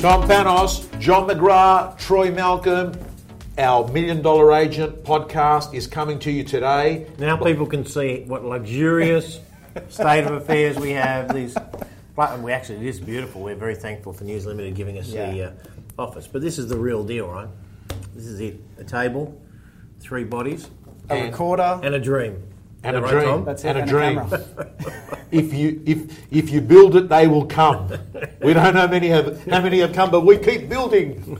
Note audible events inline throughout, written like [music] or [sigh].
Tom Panos, John McGrath, Troy Malcolm, our Million Dollar Agent podcast is coming to you today. Now people can see what luxurious state of affairs we have. These, and we actually it is beautiful. We're very thankful for News Limited giving us Yeah. the uh, office. But this is the real deal, right? This is it: a table, three bodies, A And- recorder. and a dream. And Is a right, dream. Tom? That's it. and a dream. camera. [laughs] If you if if you build it, they will come. We don't know many have how many have come, but we keep building.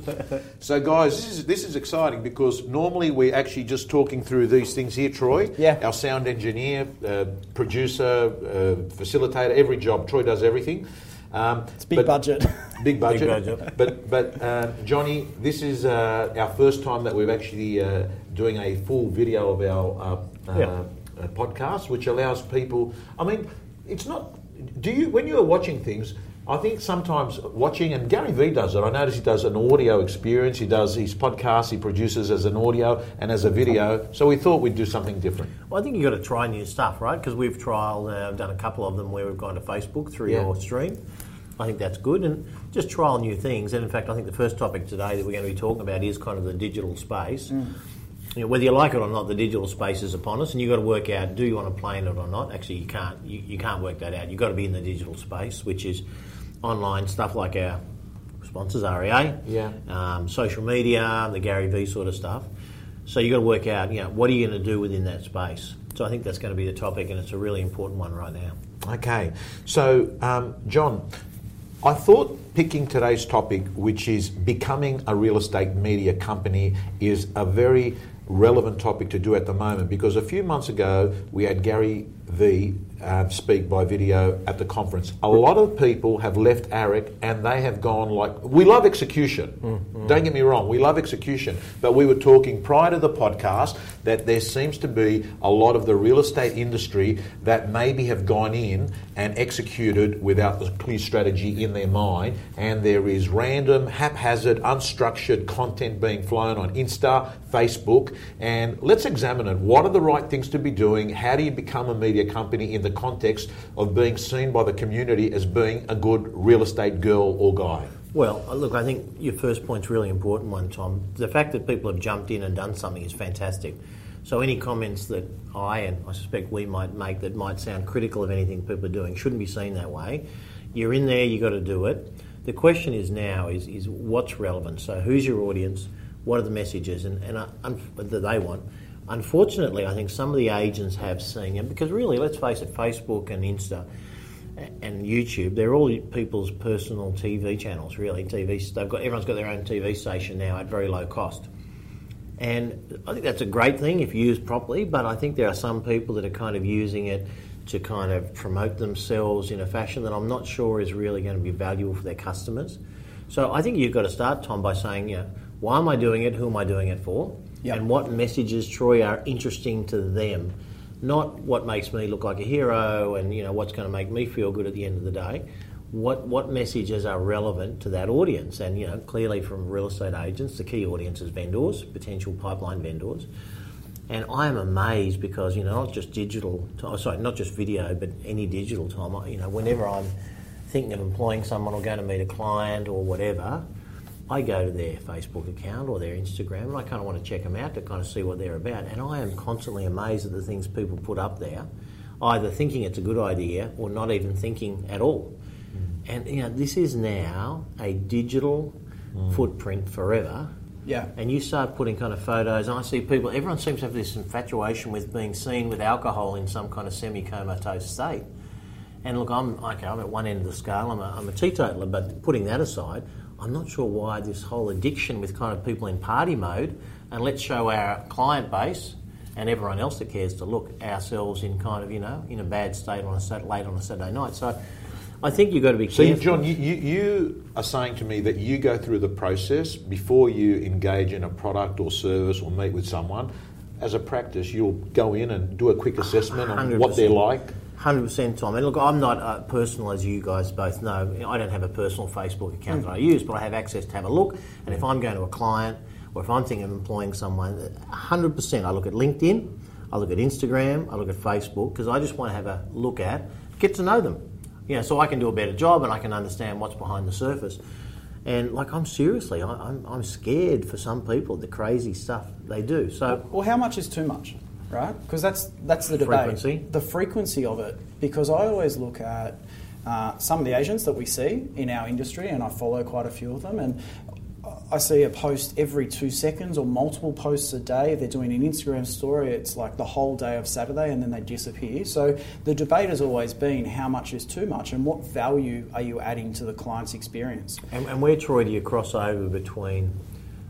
So, guys, this is this is exciting because normally we're actually just talking through these things here. Troy, Yeah. our sound engineer, uh, producer, uh, facilitator, every job. Troy does everything. Um, It's big but- budget. [laughs] Big budget. budget. But but uh, Johnny, this is uh, our first time that we're actually uh, doing a full video of our uh, uh, Yeah. Uh, podcast, which allows people. I mean, it's not. Do you when you are watching things? I think sometimes watching, and Gary Vee does it. I notice he does an audio experience. He does his podcast. He produces as an audio and as a video. So we thought we'd do something different. Well, I think you've got to try new stuff, right? Because we've trialed, uh, I've done a couple of them where we've gone to Facebook through Yeah. your stream. I think that's good, and just trial new things. And in fact, I think the first topic today that we're going to be talking about is kind of the digital space. You know, whether you like it or not, the digital space is upon us, and you've got to work out: do you want to play in it or not? Actually, you can't. You, you can't work that out. You've got to be in the digital space, which is online stuff like our sponsors, REA, Yeah. um, social media, the Gary Vee sort of stuff. So you've got to work out, you know, what are you going to do within that space? So I think that's going to be the topic, and it's a really important one right now. Okay, so um, John, I thought picking today's topic, which is becoming a real estate media company, is a very relevant topic to do at the moment because a few months ago we had Gary V um, speak by video at the conference. A lot of people have left ARIC and they have gone like, we love execution. Don't get me wrong, we love execution. But we were talking prior to the podcast that there seems to be a lot of the real estate industry that maybe have gone in and executed without the clear strategy in their mind. And there is random, haphazard, unstructured content being flown on Insta, Facebook. And let's examine it. What are the right things to be doing? How do you become a media company in the context of being seen by the community as being a good real estate girl or guy? Well, look, I think your first point's really important one, Tom. The fact that people have jumped in and done something is fantastic. So any comments that I and I suspect we might make that might sound critical of anything people are doing shouldn't be seen that way. You're in there, you've got to do it. The question is now is, is what's relevant? So who's your audience? What are the messages and, and uh, that they want? Unfortunately, I think some of the agents have seen it because really, let's face it, Facebook and Insta and YouTube, they're all people's personal TV channels. Really, TV. They've got everyone's got their own TV station now at very low cost, and I think that's a great thing if used properly. But I think there are some people that are kind of using it to kind of promote themselves in a fashion that I'm not sure is really going to be valuable for their customers. So I think you've got to start, Tom, by saying, you know, why am I doing it? Who am I doing it for? Yep. And what messages, Troy, are interesting to them? Not what makes me look like a hero and you know what's going to make me feel good at the end of the day. What what messages are relevant to that audience? And you know, clearly from real estate agents, the key audience is vendors, potential pipeline vendors. And I am amazed because you know not just digital, oh, sorry, not just video, but any digital time. You know, whenever I'm thinking of employing someone or going to meet a client or whatever, I go to their Facebook account or their Instagram and I kind of want to check them out to kind of see what they're about. And I am constantly amazed at the things people put up there, either thinking it's a good idea or not even thinking at all. Mm. And you know, this is now a digital mm. footprint forever. Yeah. And you start putting kind of photos, and I see people, everyone seems to have this infatuation with being seen with alcohol in some kind of semi comatose state. And look, I'm okay. I'm at one end of the scale. I'm a, I'm a teetotaler, but putting that aside, I'm not sure why this whole addiction with kind of people in party mode, and let's show our client base and everyone else that cares to look ourselves in kind of you know in a bad state on a Sat- late on a Saturday night. So I think you've got to be So, you- John, you, you, you are saying to me that you go through the process before you engage in a product or service or meet with someone. As a practice, you'll go in and do a quick assessment on what they're like. Hundred percent, Tom. And look, I'm not uh, personal, as you guys both know. I don't have a personal Facebook account that I use, but I have access to have a look. And if I'm going to a client, or if I'm thinking of employing someone, hundred percent, I look at LinkedIn, I look at Instagram, I look at Facebook, because I just want to have a look at, get to know them. You know, so I can do a better job and I can understand what's behind the surface. And like, I'm seriously, I, I'm, I'm scared for some people the crazy stuff they do. So, Well, how much is too much, right? Because that's that's the debate. Frequency. The frequency of it. Because I always look at uh, some of the agents that we see in our industry, and I follow quite a few of them, and I see a post every two seconds or multiple posts a day. They're doing an Instagram story. It's like the whole day of Saturday, and then they disappear. So the debate has always been how much is too much, and what value are you adding to the client's experience? and, and where, Troy, do you cross over between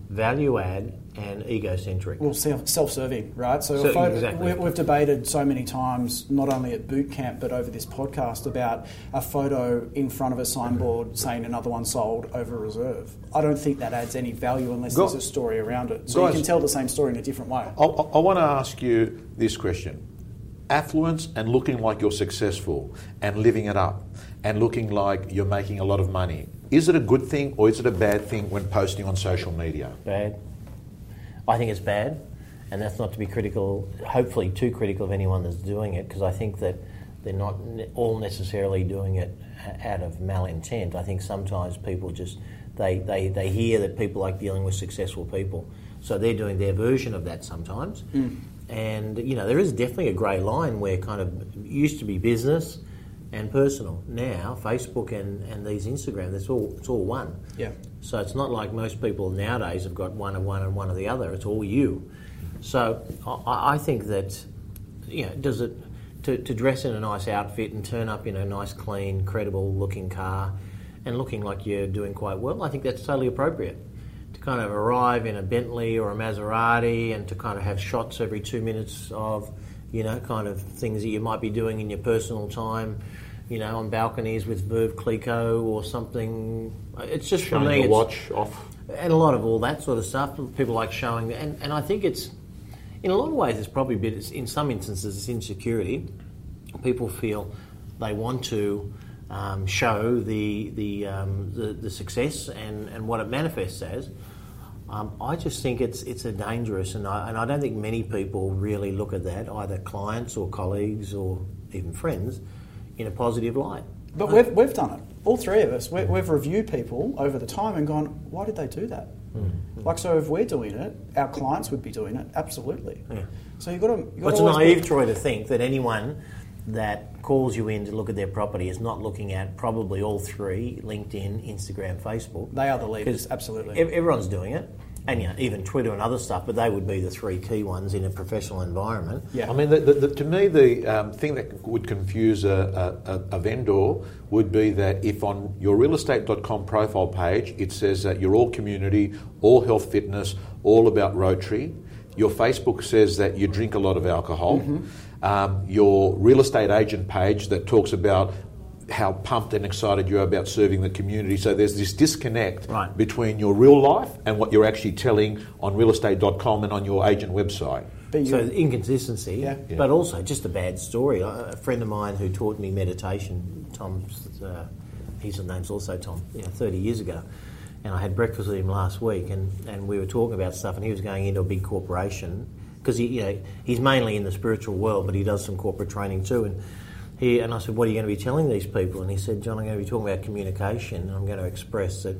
value add and egocentric? Well, self- self-serving, right? So, So- a photo, exactly. we, we've debated so many times, not only at boot camp but over this podcast, about a photo in front of a signboard saying another one sold over reserve. I don't think that adds any value unless Go- there's a story around it. So Guys- you can tell the same story in a different way. I, I want to ask you this question. Affluence and looking like you're successful and living it up and looking like you're making a lot of money. Is it a good thing or is it a bad thing when posting on social media? Bad. I think it's bad, and that's not to be critical, hopefully too critical of anyone that's doing it, because I think that they're not all necessarily doing it out of malintent. I think sometimes people just they, they, they hear that people like dealing with successful people, so they're doing their version of that sometimes. Hmm. And you know there is definitely a grey line where kind of used to be business and personal. Now Facebook and, and these Instagram, it's all it's all one. Yeah. So it's not like most people nowadays have got one of one and one of the other. It's all you. So I, I think that, you know, does it to, to dress in a nice outfit and turn up in a nice, clean, credible looking car, and looking like you're doing quite well. I think that's totally appropriate. To kind of arrive in a Bentley or a Maserati and to kind of have shots every two minutes of, you know, kind of things that you might be doing in your personal time. You know, on balconies with Veuve Clicquot or something. It's just for Showing me. your watch off. and a lot of all that sort of stuff. People like showing, and, and I think it's, in a lot of ways, it's probably a bit, it's, in some instances, it's insecurity. People feel they want to um, show the, the, um, the, the success and, and what it manifests as. Um, I just think it's, it's a dangerous, and I, and I don't think many people really look at that, either clients or colleagues or even friends, in a positive light. But we've, we've done it. All three of us. We, we've reviewed people over the time and gone, why did they do that? Mm-hmm. Like, so if we're doing it, our clients would be doing it. Absolutely. Yeah. So you've got to. You've got Well, it's naive, be- Troy, to think that anyone that calls you in to look at their property is not looking at probably all three LinkedIn, Instagram, Facebook. They are the leaders, absolutely. Everyone's doing it. And you know, even Twitter and other stuff, but they would be the three key ones in a professional environment. Yeah. I mean, the, the, the, to me, the um, thing that would confuse a, a, a- a vendor would be that if on your realestate.com profile page it says that you're all community, all health fitness, all about Rotary, your Facebook says that you drink a lot of alcohol, um, your real estate agent page that talks about how pumped and excited you are about serving the community. So there's this disconnect Right. between your real life and what you're actually telling on realestate.com and on your agent website. But So inconsistency, Yeah. Yeah. but also just a bad story. A a friend of mine who taught me meditation, Tom, uh, his name's also Tom, you know, 30 years ago, and I had breakfast with him last week, and, and we were talking about stuff, and he was going into a big corporation because he, you know, he's mainly in the spiritual world, but he does some corporate training too, and. He, and I said, What are you going to be telling these people? And he said, John, I'm going to be talking about communication. I'm going to express that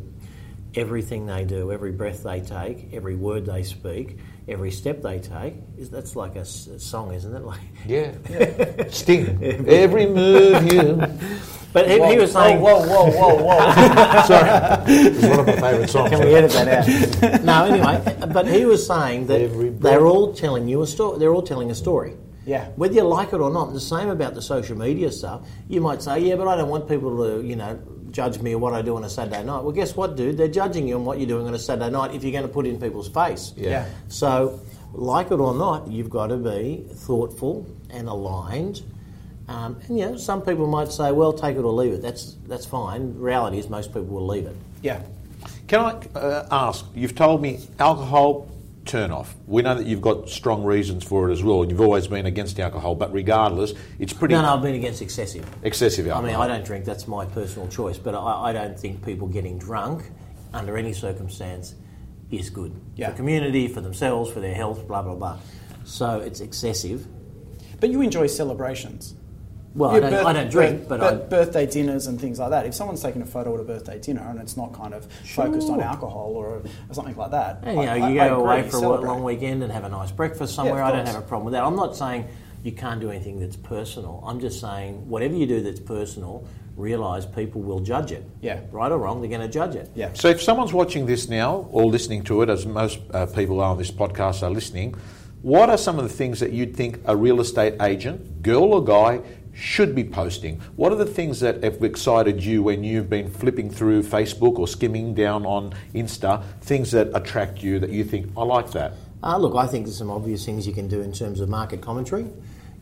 everything they do, every breath they take, every word they speak, every step they take, is that's like a, s- a song, isn't it? [laughs] Like, Yeah. [laughs] Sting. Every move you. [laughs] but he, he was saying, whoa, whoa, whoa, whoa. Sorry. It's one of my favourite songs. Can we edit that out? no, anyway, but he was saying that they're all telling you a story. They're all telling a story. Yeah. Whether you like it or not, the same about the social media stuff. You might say, yeah, but I don't want people to, you know, judge me or what I do on a Saturday night. Well, guess what, dude? They're judging you on what you're doing on a Saturday night if you're going to put it in people's face. Yeah. Yeah. So, like it or not, you've got to be thoughtful and aligned. Um, and you know, some people might say, "Well, take it or leave it." That's that's fine. Reality is, most people will leave it. Yeah. Can I uh, ask? You've told me alcohol turn off. We know that you've got strong reasons for it as well. and You've always been against alcohol, but regardless, it's pretty No, no, I've been against excessive. excessive alcohol. I mean, I don't drink. That's my personal choice. But I, I don't think people getting drunk under any circumstance is good Yeah. for community, for themselves, for their health, blah blah blah. So it's excessive. But you enjoy celebrations. Well, I don't, birth- I don't drink, birth- but bir- I, birthday dinners and things like that. If someone's taking a photo at a birthday dinner and it's not kind of focused on alcohol or, or something like that, And, you know, you I- I go away agree, for a long weekend and have a nice breakfast somewhere. of I don't have a problem with that. I'm not saying you can't do anything that's personal. I'm just saying whatever you do that's personal, realise people will judge it. Yeah. Right or wrong, they're going to judge it. Yeah. So if someone's watching this now or listening to it, as most uh, people on this podcast are listening, what are some of the things that you'd think a real estate agent, girl or guy, should be posting? What are the things that have excited you when you've been flipping through Facebook or skimming down on Insta, things that attract you that you think, I like that? Uh, look, I think there's some obvious things you can do in terms of market commentary.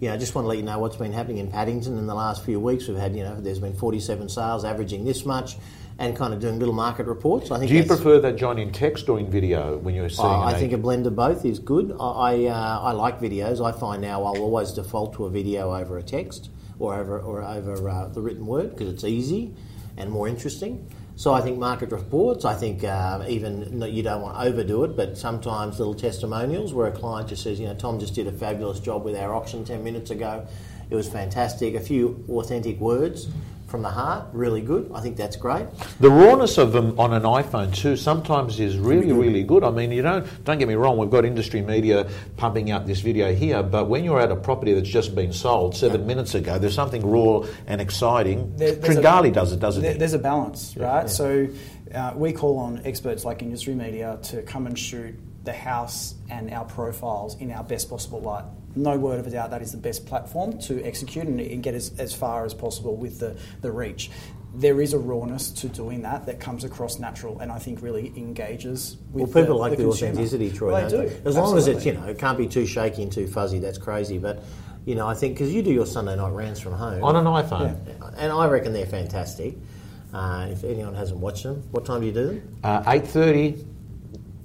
You know, I just want to let you know what's been happening in Paddington in the last few weeks. We've had, you know, there's been 47 sales averaging this much and kind of doing little market reports. I think Do you prefer that, John, in text or in video when you're seeing Oh, an I think a blend of both is good. I I, uh, I like videos. I find now I'll always default to a video over a text or over or over uh, the written word because it's easy and more interesting. So I think market reports. I think uh, even you don't want to overdo it, but sometimes little testimonials where a client just says, you know, Tom just did a fabulous job with our auction ten minutes ago. It was fantastic. A few authentic words from the heart, really good. I think that's great. The rawness of them on an iPhone too sometimes is really, really good. I mean, you don't don't get me wrong. We've got industry media pumping out this video here, but when you're at a property that's just been sold seven minutes ago, there's something raw and exciting. There- there's a- Tringali does it, doesn't There- he? There's a balance, right? So uh, we call on experts like industry media to come and shoot the house and our profiles in our best possible light. No word of a doubt that is the best platform to execute and, and get as, as far as possible with the, the reach. There is a rawness to doing that that comes across natural and I think really engages with Well, people the, like the, consumer. authenticity, Troy. Well, don't they do. As long as it's, you know, it can't be too shaky and too fuzzy, that's crazy. But, you know, I think, because you do your Sunday night rants from home. on an iPhone. And I reckon they're fantastic. Uh, if anyone hasn't watched them, what time do you do them? Uh, Eight thirty,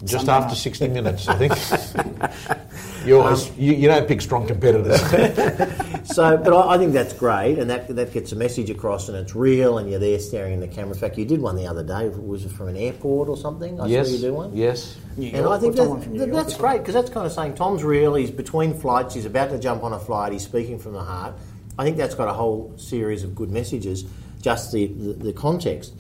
just Sunday after night. sixty minutes, I think. [laughs] [laughs] You're um, always, you, you don't pick strong competitors. [laughs] So, but I, I think that's great, and that that gets a message across, and it's real, and you're there staring in the camera. In fact, you did one the other day. Was it from an airport or something? I yes, saw you do one. yes. New And I think that, one from New that- York that's great because that's kind of saying Tom's real. He's between flights. He's about to jump on a flight. He's speaking from the heart. I think that's got a whole series of good messages. Just the the, the context.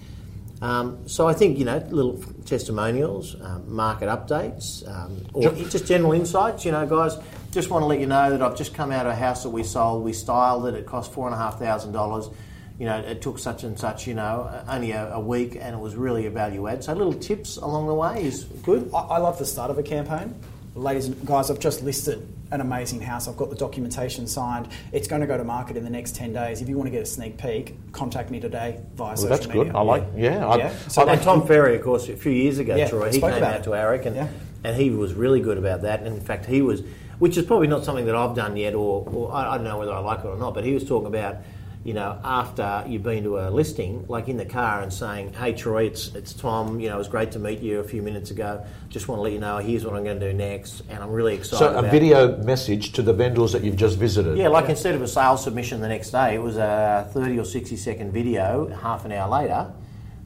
Um, so I think you know little testimonials, um, market updates, um, or just general insights. You know, guys, just want to let you know that I've just come out of a house that we sold. We styled it. It cost four and a half thousand dollars. You know, it took such and such. You know, only a, a week, and it was really a value add. So little tips along the way is good. I, I love the start of a campaign. Ladies and guys, I've just listed an amazing house. I've got the documentation signed. It's going to go to market in the next 10 days. If you want to get a sneak peek, contact me today via Well, social that's media. good. I like. Yeah, I, Yeah. So and Tom Ferry, of course, a few years ago, Yeah, Troy, he came out it. to Aric and, Yeah. and he was really good about that. And in fact, he was, which is probably not something that I've done yet, or, or I, I don't know whether I like it or not, but he was talking about, you know, after you've been to a listing, like in the car and saying, hey, Troy, it's, it's Tom, you know, it was great to meet you a few minutes ago. Just want to let you know, here's what I'm going to do next. And I'm really excited so a video message to the vendors that you've just visited. yeah, like instead of a sales submission the next day, it was a 30 or 60 second video half an hour later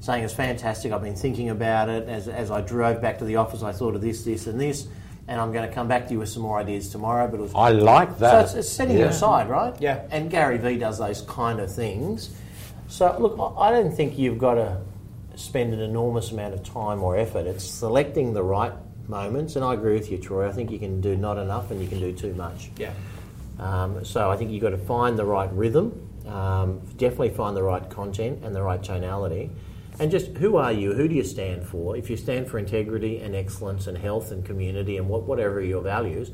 saying it's fantastic. I've been thinking about it. As, as I drove back to the office, I thought of this, this, and this. And I'm going to come back to you with some more ideas tomorrow. But it was I like so that. it's, it's setting Yeah. it aside, right? Yeah. And Gary Vee does those kind of things. So look, I I don't think you've got to spend an enormous amount of time or effort. It's selecting the right moments. And I agree with you, Troy. I think you can do not enough and you can do too much. Yeah. Um, so I think you've got to find the right rhythm, um, definitely find the right content and the right tonality. And just who are you? Who do you stand for? If you stand for integrity and excellence and health and community and what, whatever your values,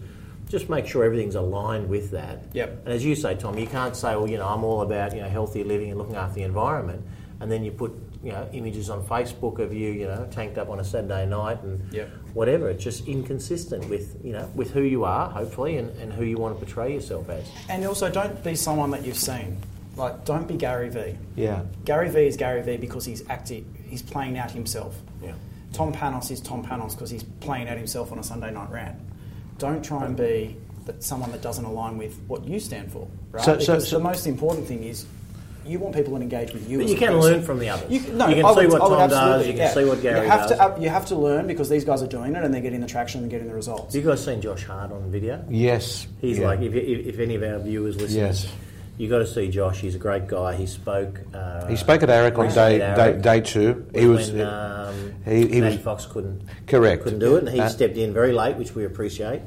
just make sure everything's aligned with that. Yep. And as you say, Tom, you can't say, well, you know, I'm all about you know healthy living and looking after the environment, and then you put you know images on Facebook of you, you know, tanked up on a Saturday night and Yep. whatever. It's just inconsistent with you know with who you are, hopefully, and, and who you want to portray yourself as. And also, don't be someone that you've seen. Like, don't be Gary Vee. Yeah. Gary Vee is Gary Vee because he's acting, he's playing out himself. Yeah. Tom Panos is Tom Panos because he's playing out himself on a Sunday night rant. Don't try and be that someone that doesn't align with what you stand for, right? So- so- because so- the most important thing is you want people to engage with you. But as you can person. learn from the others. You, no, You can I see would- what Tom does, you can yeah. see what Gary you have does. To, uh, you have to learn because these guys are doing it and they're getting the traction and getting the results. Have you guys seen Josh Hart on video? Yes. He's Yeah. like, if, if, if any of our viewers listen, Yes. You got to see Josh. He's a great guy. He spoke. Uh, He spoke at ARIC on day, at day, day two. He was when, um, he, he Matty was Fox couldn't correct. couldn't do it, and he Uh, stepped in very late, which we appreciate.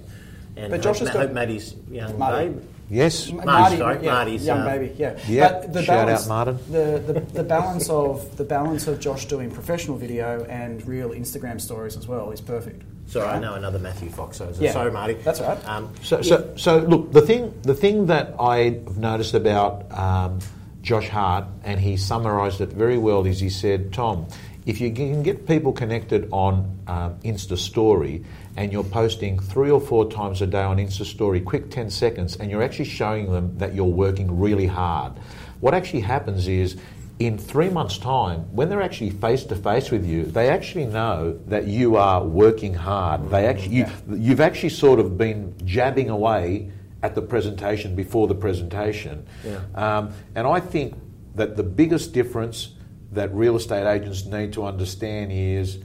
And But hope, Josh has Ma- got- hope Maddie's young Marty. babe. yes. M- Marty, sorry, yeah, Marty's, young uh, baby, yeah. Yeah, But the shout out balance, Martin. The, the, the balance of the balance of Josh doing professional video and real Instagram stories as well is perfect. Sorry, I know another Matthew Fox. So Yeah, sorry, Marty. that's all right. Um, So, so, so look, the thing, the thing that I've noticed about um, Josh Hart, and he summarised it very well, is he said, Tom, if you can get people connected on um, Insta Story, and you're posting three or four times a day on Insta Story, quick 10 seconds, and you're actually showing them that you're working really hard, what actually happens is in three months' time, when they're actually face to face with you, they actually know that you are working hard. They actually, you, you've actually sort of been jabbing away at the presentation before the presentation. Yeah. Um, and I think that the biggest difference that real estate agents need to understand is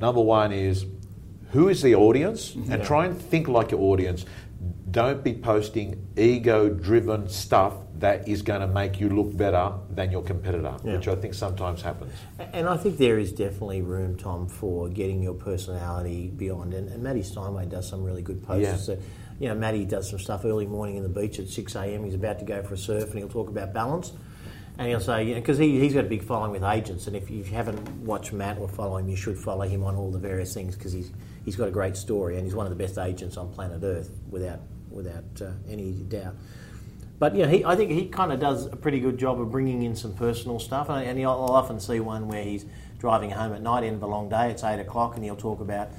number one is who is the audience and try and think like your audience. Don't be posting ego driven stuff that is going to make you look better than your competitor, Yeah. which I think sometimes happens. And I think there is definitely room, Tom, for getting your personality beyond. And, and Matty Steinway does some really good posts. Yeah. So, you know, Matty does some stuff early morning in the beach at 6 a.m. He's about to go for a surf and he'll talk about balance. And he'll say, you know, because he, he's got a big following with agents. And if you haven't watched Matt or follow him, you should follow him on all the various things because he's, he's got a great story and he's one of the best agents on planet Earth without, without uh, any doubt. But yeah, he, I think he kind of does a pretty good job of bringing in some personal stuff, and, and I'll often see one where he's driving home at night, end of a long day, it's eight o'clock, and he'll talk about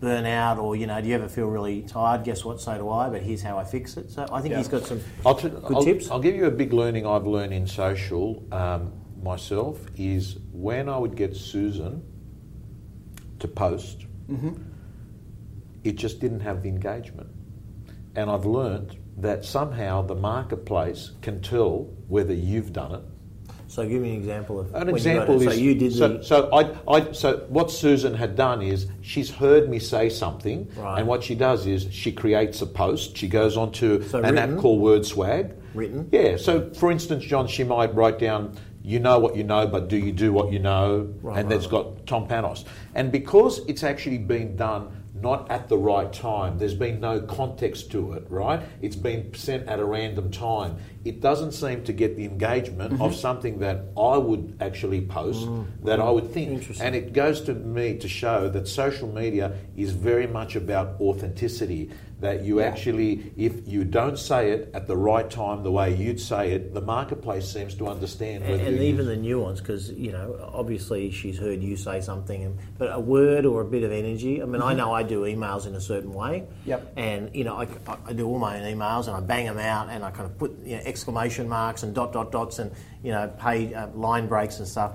burnout or you know, do you ever feel really tired? Guess what? So do I. But here's how I fix it. So I think Yeah. he's got some I'll, t- good I'll, tips. I'll give you a big learning I've learned in social um, myself is when I would get Susan to post, it just didn't have the engagement. And I've learnt that somehow the marketplace can tell whether you've done it. So give me an example of An when example you is so you did so, the so I, I so what Susan had done is she's heard me say something, Right. and what she does is she creates a post. She goes onto So an written? app called Word Swag Written? Yeah. So for instance, John, she might write down, "You know what you know, but do you do what you know?" Right, and right, that's got Tom Panos. And because it's actually been done not at the right time, there's been no context to it, right? It's been sent at a random time. It doesn't seem to get the engagement Mm-hmm. of something that I would actually post, that I would think. Mm. Interesting. And it goes to me to show that social media is very much about authenticity. That you actually, if you don't say it at the right time, the way you'd say it, the marketplace seems to understand and, and even the nuance, because you know, obviously she's heard you say something, and, but a word or a bit of energy. I mean, I know I do emails in a certain way. Yep. And you know, I, I do all my own emails, and I bang them out, and I kind of put you know, exclamation marks and dot dot dots, and you know, page uh, line breaks and stuff.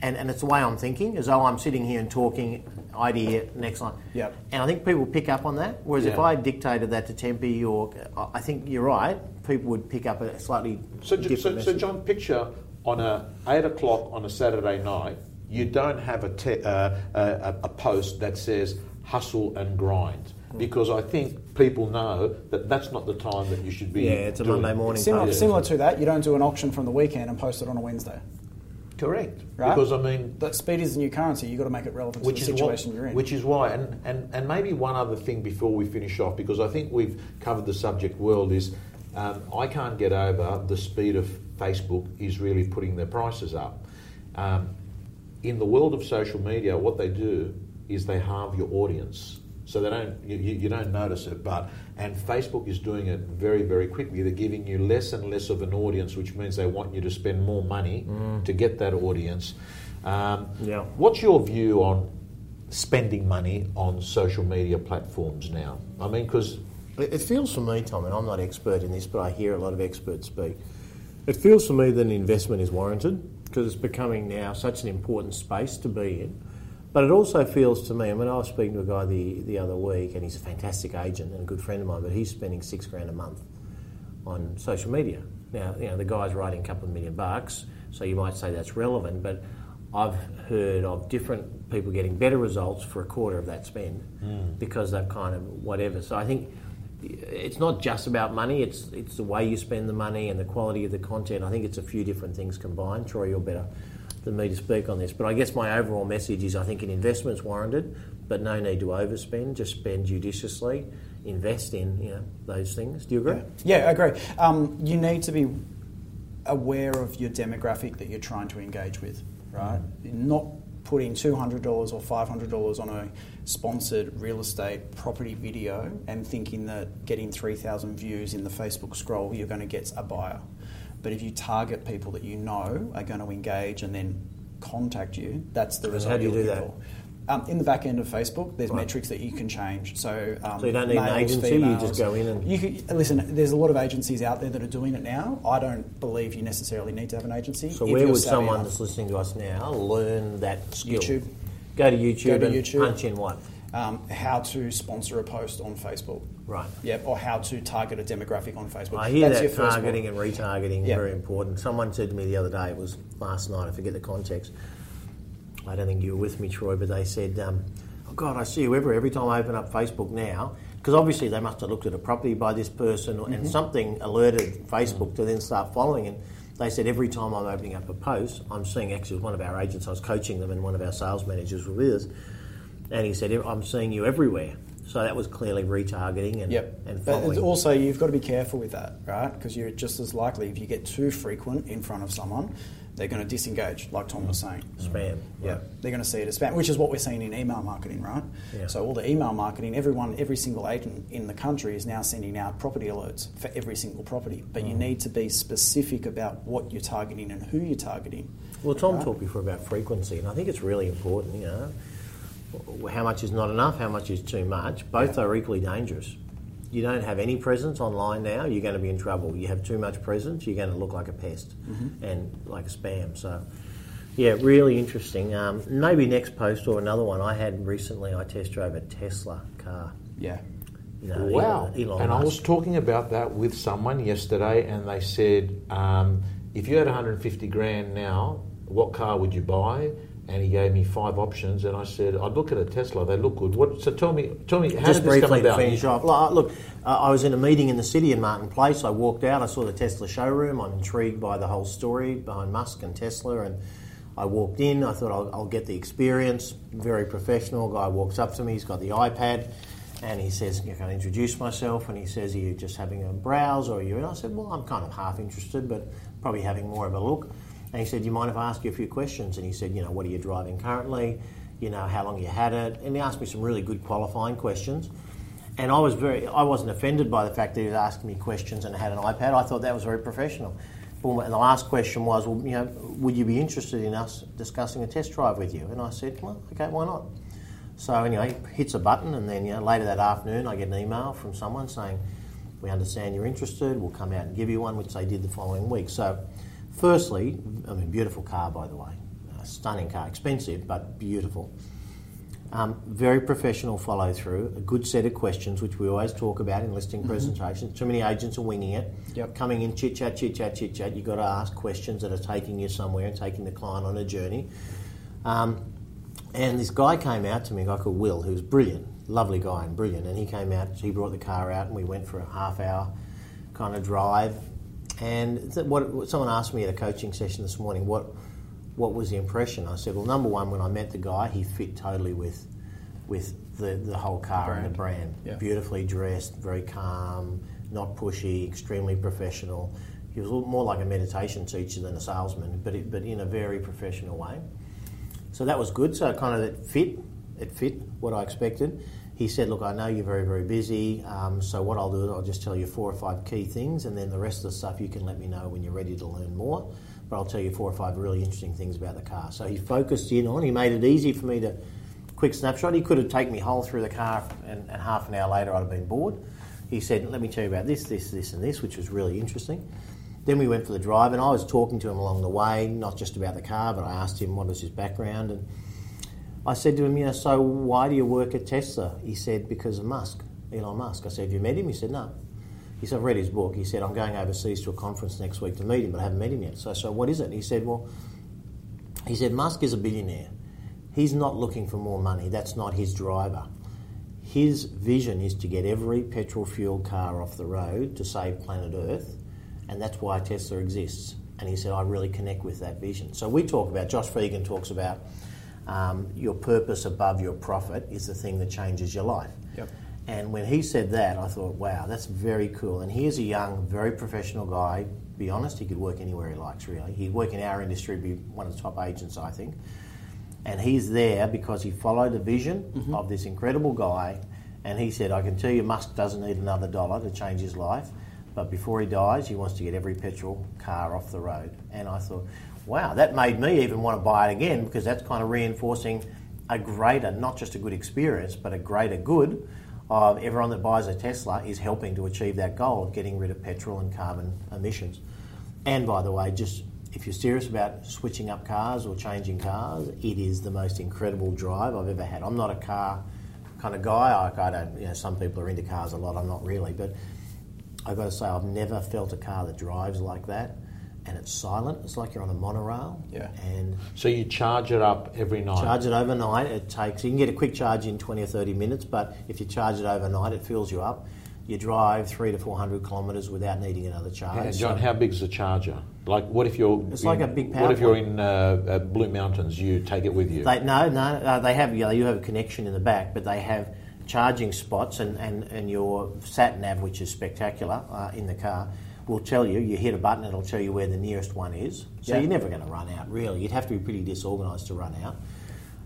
And, and it's the way I'm thinking, as though I'm sitting here and talking, idea, next line. Yep. And I think people pick up on that. Whereas if I dictated that to Tempe, or I think you're right, people would pick up a slightly So, different so, so. John, picture on a eight o'clock on a Saturday night, you don't have a, te- uh, a, a post that says hustle and grind because I think people know that that's not the time that you should be. Yeah, it's a doing Monday morning Similar, similar to that, you don't do an auction from the weekend and post it on a Wednesday. Correct. Right? Because I mean, That speed is the new currency. You've got to make it relevant which to the situation what, you're in. Which is why, and, and, and maybe one other thing before we finish off, because I think we've covered the subject world, is um, I can't get over the speed of Facebook is really putting their prices up. Um, in the world of social media, what they do is they halve your audience. So they don't, you, you you don't notice it, but and Facebook is doing it very, very quickly. They're giving you less and less of an audience, which means they want you to spend more money to get that audience. Um, Yeah. What's your view on spending money on social media platforms now? I mean, because It it feels for me, Tom, and I'm not expert in this, but I hear a lot of experts speak. It feels for me that an investment is warranted because it's becoming now such an important space to be in. But it also feels to me, I mean, I was speaking to a guy the, the other week, and he's a fantastic agent and a good friend of mine, but he's spending six grand a month on social media. Now, you know, the guy's writing a couple of million bucks, so you might say that's relevant, but I've heard of different people getting better results for a quarter of that spend hmm. because they've kind of whatever. So I think it's not just about money. It's it's the way you spend the money and the quality of the content. I think it's a few different things combined. Troy, you're better than me to speak on this, but I guess my overall message is I think an investment's warranted, but no need to overspend. Just spend judiciously. Invest in you know those things. Do you agree? Yeah, I agree. Um, you need to be aware of your demographic that you're trying to engage with, right? Not putting $200 or $500 on a sponsored real estate property video and thinking that getting 3,000 views in the Facebook scroll, you're going to get a buyer. But if you target people that you know are going to engage and then contact you, that's the result. how do you do that? for. Um, in the back end of Facebook, there's Right. metrics that you can change. So, um, So you don't need an males, agency, you just go in and- You could, listen. There's a lot of agencies out there that are doing it now. I don't believe you necessarily need to have an agency. So if where would someone enough. that's listening to us now learn that skill? YouTube. Go to YouTube Go to and YouTube. punch in what? Um, how to sponsor a post on Facebook? Right. Yep, or how to target a demographic on Facebook. I hear That's that your targeting one. and retargeting Yeah. very important. Someone said to me the other day, it was last night, I forget the context. I don't think you were with me, Troy, but they said, um, oh God, I see you everywhere. Every time I open up Facebook now, because obviously they must have looked at a property by this person Mm-hmm. and something alerted Facebook to then start following. And they said every time I'm opening up a post, I'm seeing actually one of our agents, I was coaching them and one of our sales managers was with us. And he said, I'm seeing you everywhere. So that was clearly retargeting and, Yep. and following. it's also, you've got to be careful with that, right? Because you're just as likely, if you get too frequent in front of someone, they're going to disengage, like Tom was saying. Spam. Yeah, right. they're going to see it as spam, which is what we're seeing in email marketing, right? Yeah. So all the email marketing, everyone, every single agent in the country is now sending out property alerts for every single property. But Mm. you need to be specific about what you're targeting and who you're targeting. Well, Tom Right. talked before about frequency, and I think it's really important. You know, how much is not enough, how much is too much. Both are equally dangerous. You don't have any presence online now, you're going to be in trouble. You have too much presence, you're going to look like a pest and like a spam. So, yeah, really interesting. Um, maybe next post or another one. I had recently. I test drove a Tesla car. Yeah. You know, Wow. Elon, Elon and I was talking about that with someone yesterday, and they said, um, if you had 150 grand now, what car would you buy? And he gave me five options, and I said, I'd look at a Tesla. They look good. What? So tell me, tell me, how Just did this come about? finish off. Look, Look, uh, I was in a meeting in the city in Martin Place. I walked out. I saw the Tesla showroom. I'm intrigued by the whole story behind Musk and Tesla. And I walked in. I thought I'll, I'll get the experience. Very professional. Guy walks up to me. He's got the iPad, and he says, "Can I introduce myself?" And he says, "Are you just having a browse, or are you?" And I said, "Well, I'm kind of half interested, but probably having more of a look." And he said, "Do you mind if I ask you a few questions?" And he said, "You know, what are you driving currently? You know, how long you had it?" And he asked me some really good qualifying questions. And I was very, I wasn't offended by the fact that he was asking me questions and had an iPad. I thought that was very professional. And the last question was, well, you know, would you be interested in us discussing a test drive with you? And I said, well, okay, why not? So anyway, hits a button, and then you know, later that afternoon, I get an email from someone saying, "We understand you're interested. We'll come out and give you one," which they did the following week. So, firstly, I mean, beautiful car, by the way, a stunning car, expensive but beautiful. Um, very professional follow through, a good set of questions, which we always talk about in listing presentations. Too many agents are winging it. Yep. Coming in, chit chat, chit chat, chit chat. You've got to ask questions that are taking you somewhere and taking the client on a journey. Um, and this guy came out to me, a guy called Will, who's brilliant, lovely guy and brilliant. And he came out, he brought the car out, and we went for a half hour kind of drive. And th- what, someone asked me at a coaching session this morning, what what was the impression? I said, well, number one, when I met the guy, he fit totally with with the, the whole car and the brand. Yeah. Beautifully dressed, very calm, not pushy, extremely professional. He was more like a meditation teacher than a salesman, but it, but in a very professional way. So that was good. So kind of it fit. It fit what I expected. He said, "Look, I know you're very, very busy. Um, so what I'll do is I'll just tell you four or five key things, and then the rest of the stuff you can let me know when you're ready to learn more. But I'll tell you four or five really interesting things about the car." So he focused in on. He made it easy for me to quick snapshot. He could have taken me whole through the car, and, and half an hour later I'd have been bored. He said, "Let me tell you about this, this, this, and this," which was really interesting. Then we went for the drive, and I was talking to him along the way, not just about the car, but I asked him what was his background, and I said to him, you know, so why do you work at Tesla? He said, because of Musk, Elon Musk. I said, have you met him? He said, no. He said, I've read his book. He said, I'm going overseas to a conference next week to meet him, but I haven't met him yet. So, so what is it? He said, well, he said, Musk is a billionaire. He's not looking for more money. That's not his driver. his vision is to get every petrol fueled car off the road to save planet Earth, and that's why Tesla exists. And he said, I really connect with that vision. So we talk about, Josh Phegan talks about um, your purpose above your profit is the thing that changes your life. Yep. And when he said that, I thought, wow, that's very cool. And here's a young, very professional guy. Be honest, he could work anywhere he likes, really. He'd work in our industry, be one of the top agents, I think. And he's there because he followed the vision Mm-hmm. of this incredible guy. And he said, I can tell you, Musk doesn't need another dollar to change his life. But before he dies, he wants to get every petrol car off the road. And I thought, wow, that made me even want to buy it again because that's kind of reinforcing a greater, not just a good experience, but a greater good of everyone that buys a Tesla is helping to achieve that goal of getting rid of petrol and carbon emissions. And by the way, just if you're serious about switching up cars or changing cars, it is the most incredible drive I've ever had. I'm not a car kind of guy. I, I don't, you know, some people are into cars a lot. I'm not really, but I've got to say I've never felt a car that drives like that, and it's silent. It's like you're on a monorail. Yeah. And So you charge it up every night. Charge it overnight. It takes you can get a quick charge in twenty or thirty minutes, but if you charge it overnight, it fills you up. You drive three to four hundred kilometres without needing another charge. Yeah, John, So- how big's the charger? Like, what if you're? It's in- like a big power. What if you're in uh, uh, Blue Mountains? You take it with you. They, no, no, uh, they have. Yeah, you have a connection in the back, but they have charging spots, and, and, and your sat nav, which is spectacular uh, in the car, will tell you. You hit a button, it'll tell you where the nearest one is. So Yeah. you're never going to run out. Really, you'd have to be pretty disorganised to run out.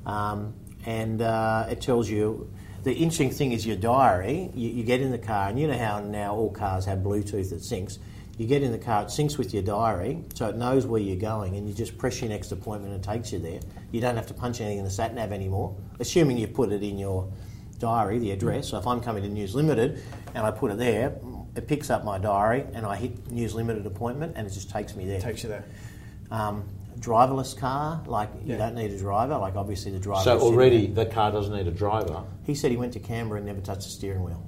Um, and uh, it tells you. The interesting thing is your diary. You, you get in the car, and you know how now all cars have Bluetooth that syncs. You get in the car, it syncs with your diary, so it knows where you're going, and you just press your next appointment and it takes you there. You don't have to punch anything in the sat nav anymore, assuming you put it in your diary, the address. So if I'm coming to News Limited and I put it there, it picks up my diary, and I hit News Limited appointment, and it just takes me there. Takes you there. Um, driverless car, like you don't need a driver. Like obviously the driver. so already the car doesn't need a driver. He said he went to Canberra and never touched the steering wheel.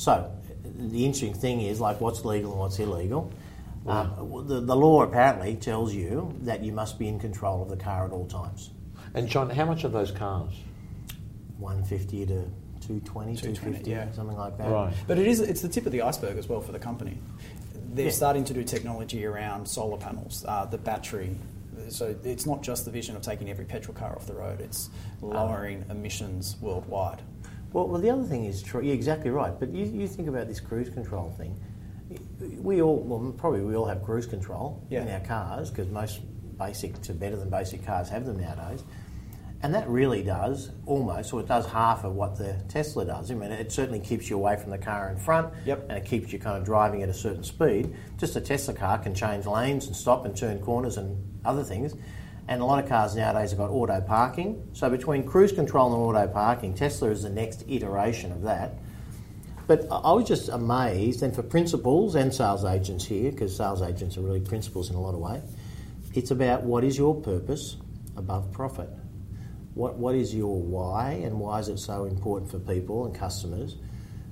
So, the interesting thing is, like, what's legal and what's illegal. Um, the, the law apparently tells you that you must be in control of the car at all times. And John, how much are those cars? 150 to 220, 250, yeah. something like that. Right. But it is it's the tip of the iceberg as well for the company. They're Yeah. starting to do technology around solar panels, uh, the battery. So it's not just the vision of taking every petrol car off the road; it's lowering emissions worldwide. Well, well, the other thing is true. You're exactly right. But you, you think about this cruise control thing. We all, well, probably we all have cruise control in our cars because most basic to better than basic cars have them nowadays. And that really does almost, or it does half of what the Tesla does. I mean, it certainly keeps you away from the car in front, Yep. and it keeps you kind of driving at a certain speed. Just a Tesla car can change lanes and stop and turn corners and other things. And a lot of cars nowadays have got auto parking. So between cruise control and auto parking, Tesla is the next iteration of that. But I I was just amazed, and for principals and sales agents here, because sales agents are really principals in a lot of ways, it's about what is your purpose above profit. What, what is your why, and why is it so important for people and customers?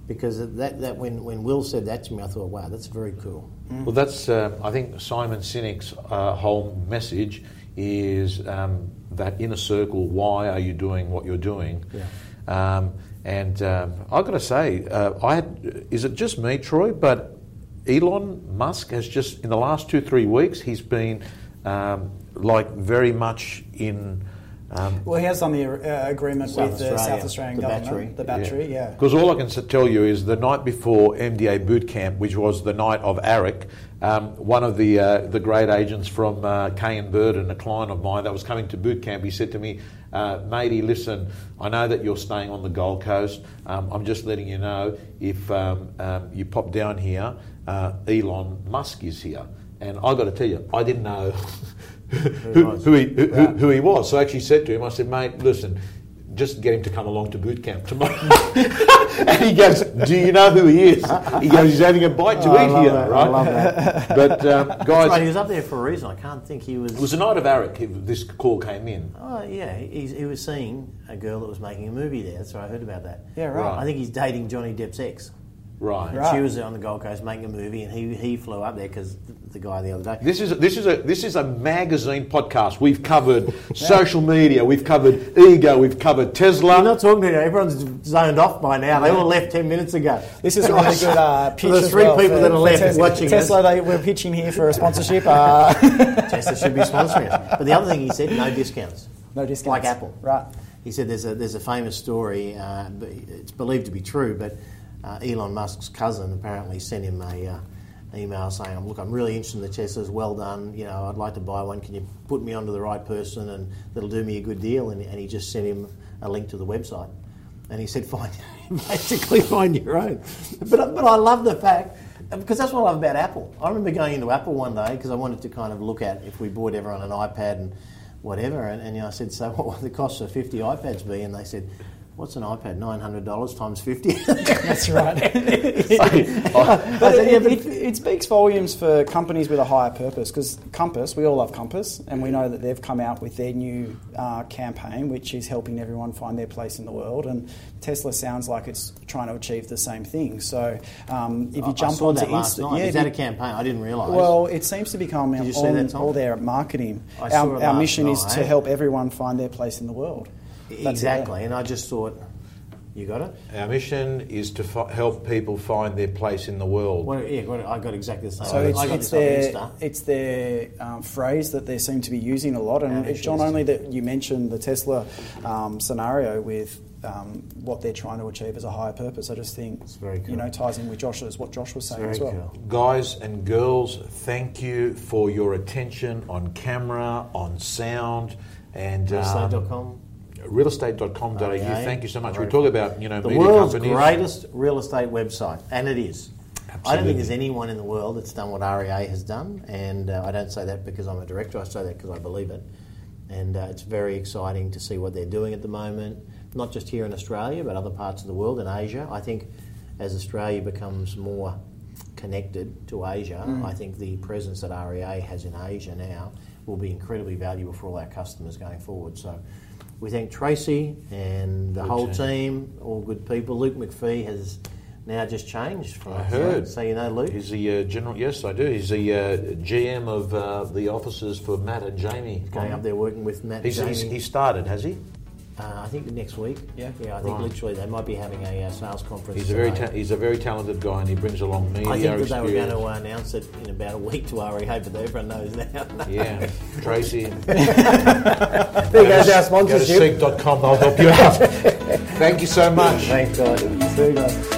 Because that, that when, when Will said that to me, I thought, wow, that's very cool. Well, that's uh, I think Simon Sinek's uh, whole message is um, that inner circle. Why are you doing what you're doing? Yeah. Um, and um, I've got to say, uh, I had, is it just me, Troy? But Elon Musk has just in the last two three weeks he's been um, like very much in. Um, Well, he has done the uh, agreement South with the Australia, South Australian the government, battery. the battery, yeah. Because all I can tell you is the night before MDA boot camp, which was the night of ARIC, um, one of the uh, the great agents from uh, Kay and Burton, a client of mine that was coming to boot camp, he said to me, uh, "Matey, listen, I know that you're staying on the Gold Coast. Um, I'm just letting you know if um, um, you pop down here, uh, Elon Musk is here." And I've got to tell you, I didn't know [laughs] who, who, he, who, who, who he was. So I actually said to him, I said, mate, listen, just get him to come along to boot camp tomorrow. [laughs] and he goes, do you know who he is? He goes, he's having a bite to Oh, eat here, that, I right? love that. But um, [laughs] Right, he was up there for a reason. I can't think he was. it was the night of ARIC. This call came in. Oh yeah, he, he was seeing a girl that was making a movie there. That's where I heard about that. Yeah, right. I think he's dating Johnny Depp's ex. Right. Right. She was on the Gold Coast making a movie, and he, he flew up there because the guy the other day. This is this is a this is a magazine podcast. We've covered [laughs] social media, we've covered ego, we've covered Tesla. I'm not talking to you. Everyone's zoned off by now. They all left ten minutes ago. This is a really good uh, pitch [laughs] there's as three well people for- that are left Tesla. watching Tesla, they, we're pitching here for a sponsorship. Uh, [laughs] Tesla should be sponsoring us. But the other thing he said, no discounts. no discounts. Like Apple. Right. He said there's a there's a famous story. Uh, it's believed to be true, but uh, Elon Musk's cousin apparently sent him a uh, email saying, "Look, I'm really interested in the Teslas. Well done. You know, I'd like to buy one. Can you put me onto the right person, and that'll do me a good deal?" And, and he just sent him a link to the website, and he said, "Find [laughs] basically find your own." But but I love the fact. Because that's what I love about Apple. I remember going into Apple one day because I wanted to kind of look at if we bought everyone an iPad and whatever. And, and you know, I said, so what will the cost of 50 iPads be? And they said, what's an iPad? $900 times 50? [laughs] That's right. [laughs] [laughs] But it, it, it speaks volumes for companies with a higher purpose because Compass, we all love Compass, and we know that they've come out with their new uh, campaign, which is helping everyone find their place in the world. And Tesla sounds like it's trying to achieve the same thing. So um, if you I jump saw onto that last Insta, night. yeah, is if that you- a campaign? I didn't realise. well, it seems to become Did you see on that, Tom? all their marketing. I saw Our, it our last mission is to help everyone find their place in the world. That's it, exactly. And I just thought, you got it? Our mission is to fi- help people find their place in the world. Well, yeah, got. I got exactly the same. So it's, I got it's their it's their um, phrase that they seem to be using a lot. And it's John, only that you mentioned the Tesla um, scenario with um, what they're trying to achieve as a higher purpose. I just think It's very you know ties in with Josh's what Josh was saying as well. cool. Guys and girls, thank you for your attention on camera, on sound, and um, Realestate.com. realestate.com.au. REA. Thank you so much. We Very talk cool. about you know The world's companies. greatest real estate website, and it is. I don't think there's anyone in the world that's done what REA has done, and uh, I don't say that because I'm a director. I say that because I believe it, and uh, it's very exciting to see what they're doing at the moment, not just here in Australia, but other parts of the world and Asia. I think as Australia becomes more connected to Asia, I think the presence that REA has in Asia now will be incredibly valuable for all our customers going forward. So. We thank Tracy and the Good whole team. team, all good people. Luke McPhee has now just changed from I heard. So you know Luke. He's the uh, general. Yes, I do. He's the uh, GM of uh, the offices for Matt and Jamie. going up there working with Matt. He's, he's, he started, has he? Uh, I think next week. Yeah. yeah. I think Right. literally they might be having a uh, sales conference. He's a very ta- he's a very talented guy, and he brings along media I think that they were going to uh, announce it in about a week to REA, but everyone knows now. [laughs] Yeah, Tracy. [laughs] there goes our Go to sponsorship. seek.com, they'll help you out. [laughs] Thank you so much. Thanks, guys. There you go.